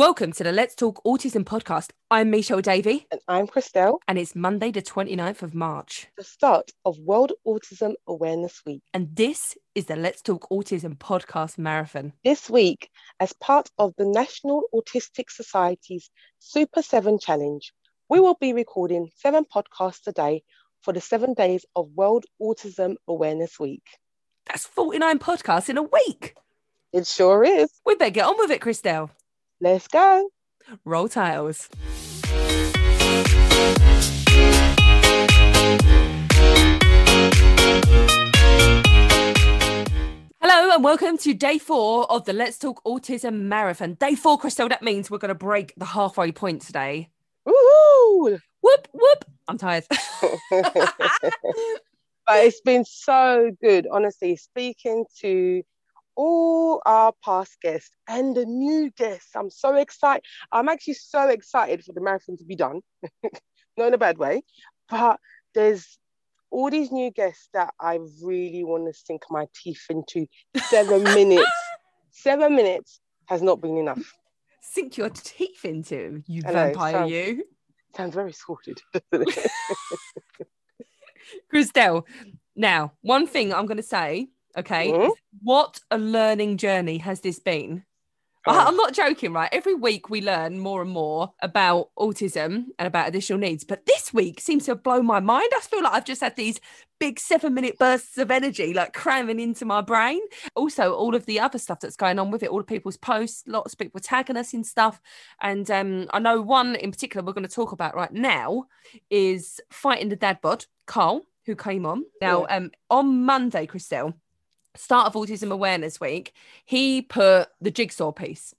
Welcome to the Let's Talk Autism podcast. I'm Michelle Davey, And I'm Christelle, and it's Monday, the 29th of March. the start of World Autism Awareness Week. And this is the Let's Talk Autism podcast marathon. This week, as part of the National Autistic Society's Super 7 Challenge, we will be recording seven podcasts a day for the seven days of World Autism Awareness Week. That's 49 podcasts in a week. It sure is. We better get on with it, Christelle. Let's go. Roll tiles. Hello and welcome to day four of the Let's Talk Autism Marathon. Day four, Christelle, that means we're going to break the halfway point today. Woohoo! Whoop, whoop. I'm tired. but it's been so good, honestly, speaking to all our past guests and the new guests. I'm so excited. I'm actually so excited for the marathon to be done, not in a bad way, but there's all these new guests that I really want to sink my teeth into. Seven minutes, seven minutes has not been enough. Sink your teeth into, you know, vampire, sounds- you. Sounds very sorted, doesn't it? Christelle, now, one thing I'm going to say, okay, Mhm. what a learning journey has this been? I- Oh. I'm not joking, right? Every week we learn more and more about autism and about additional needs, but this week seems to have blown my mind. I feel like I've just had these big seven minute bursts of energy like cramming into my brain. Also, all of the other stuff that's going on with it, all the people's posts, lots of people tagging us in stuff. And um, I know one in particular we're going to talk about right now is fighting the dad bod, Carl, who came on. Now, um, on Monday, Christelle, start of Autism Awareness Week, he put the jigsaw piece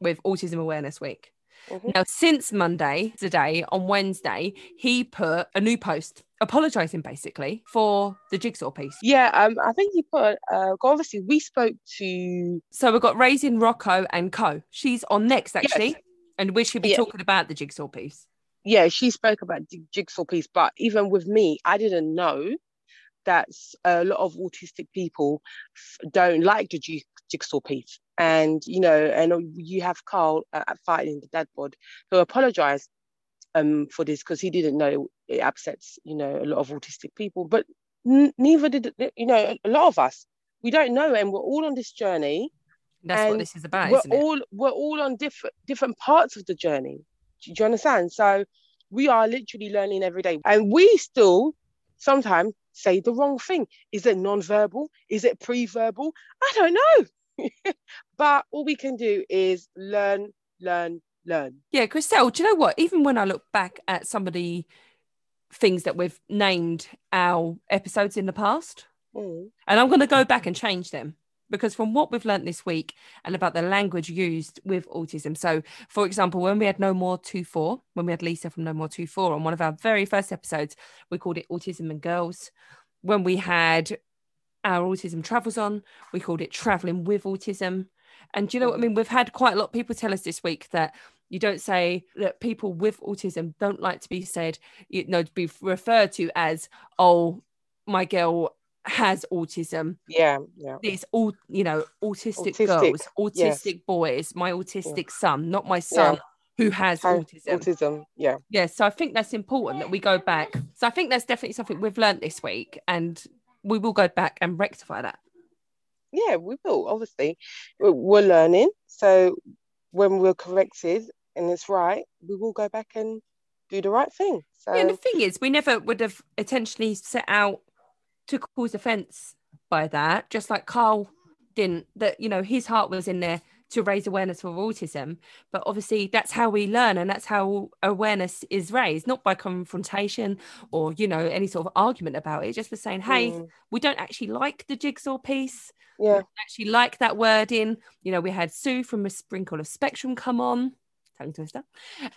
with Autism Awareness Week. Mhm. Now, since Monday, today, on Wednesday, he put a new post apologizing basically for the jigsaw piece. Yeah, um, I think you put. Uh, obviously, we spoke to So we've got Raising Rocco and Co. She's on next, actually, and we should be Yeah. talking about the jigsaw piece. yeah, she spoke about the jigsaw piece, but even with me, I didn't know that a lot of autistic people don't like the jig- jigsaw piece. And, you know, and you have Carl uh, at Fighting the Dad Bod who apologized um, for this because he didn't know it upsets, you know, a lot of autistic people. But n- neither did, you know, a lot of us. We don't know, and we're all on this journey. That's what this is about, we're isn't it? all we're all on different different parts of the journey. Do you understand? So we are literally learning every day, and we still sometimes say the wrong thing. Is it non-verbal? Is it pre-verbal? I don't know. but all we can do is learn, learn, learn. Yeah, Christelle, do you know what? Even when I look back at some of the things that we've named our episodes in the past, Mm. and I'm going to go back and change them because from what we've learnt this week and about the language used with autism. So, for example, when we had No More 2 4, when we had Lisa from No More 2 4 on one of our very first episodes, we called it Autism and Girls. When we had our Autism Travels on, we called it Traveling with Autism. And do you know what I mean? We've had quite a lot of people tell us this week that you don't say that people with autism don't like to be said, you know, to be referred to as, oh, my girl has autism. Yeah, yeah, It's all, you know, autistic, Autistic, girls, yes. autistic boys, my autistic son, not my son who has Ha- autism. autism. Yeah, Yeah, so I think that's important that we go back. So I think that's definitely something we've learned this week, and we will go back and rectify that. yeah. We will obviously. We're- We're learning, so when we're corrected and it's right, we will go back and do the right thing. So Yeah, and the thing is, we never would have intentionally set out to cause offence by that, just like Carl didn't. That you know, his heart was in there to raise awareness for autism, but obviously that's how we learn, and that's how awareness is raised, not by confrontation or you know any sort of argument about it. Just for saying, hey, mm, we don't actually like the jigsaw piece. yeah, Actually, like that wording. You know, we had Sue from a Sprinkle of Spectrum come on. Tongue twister.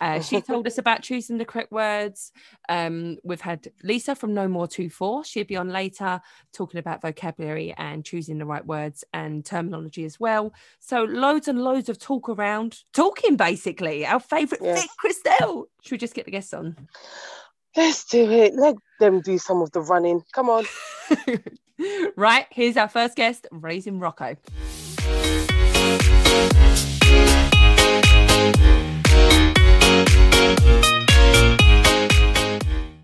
Uh, she told us about choosing the correct words. Um, we've had Lisa from No More 2 4. She'll be on later talking about vocabulary and choosing the right words and terminology as well. So, loads and loads of talk around, talking basically. Our favourite Yes. thing, Christelle. Should we just get the guests on? let's do it. Let them do some of the running. Come on. right, here's our first guest, Raising Rocco. Thank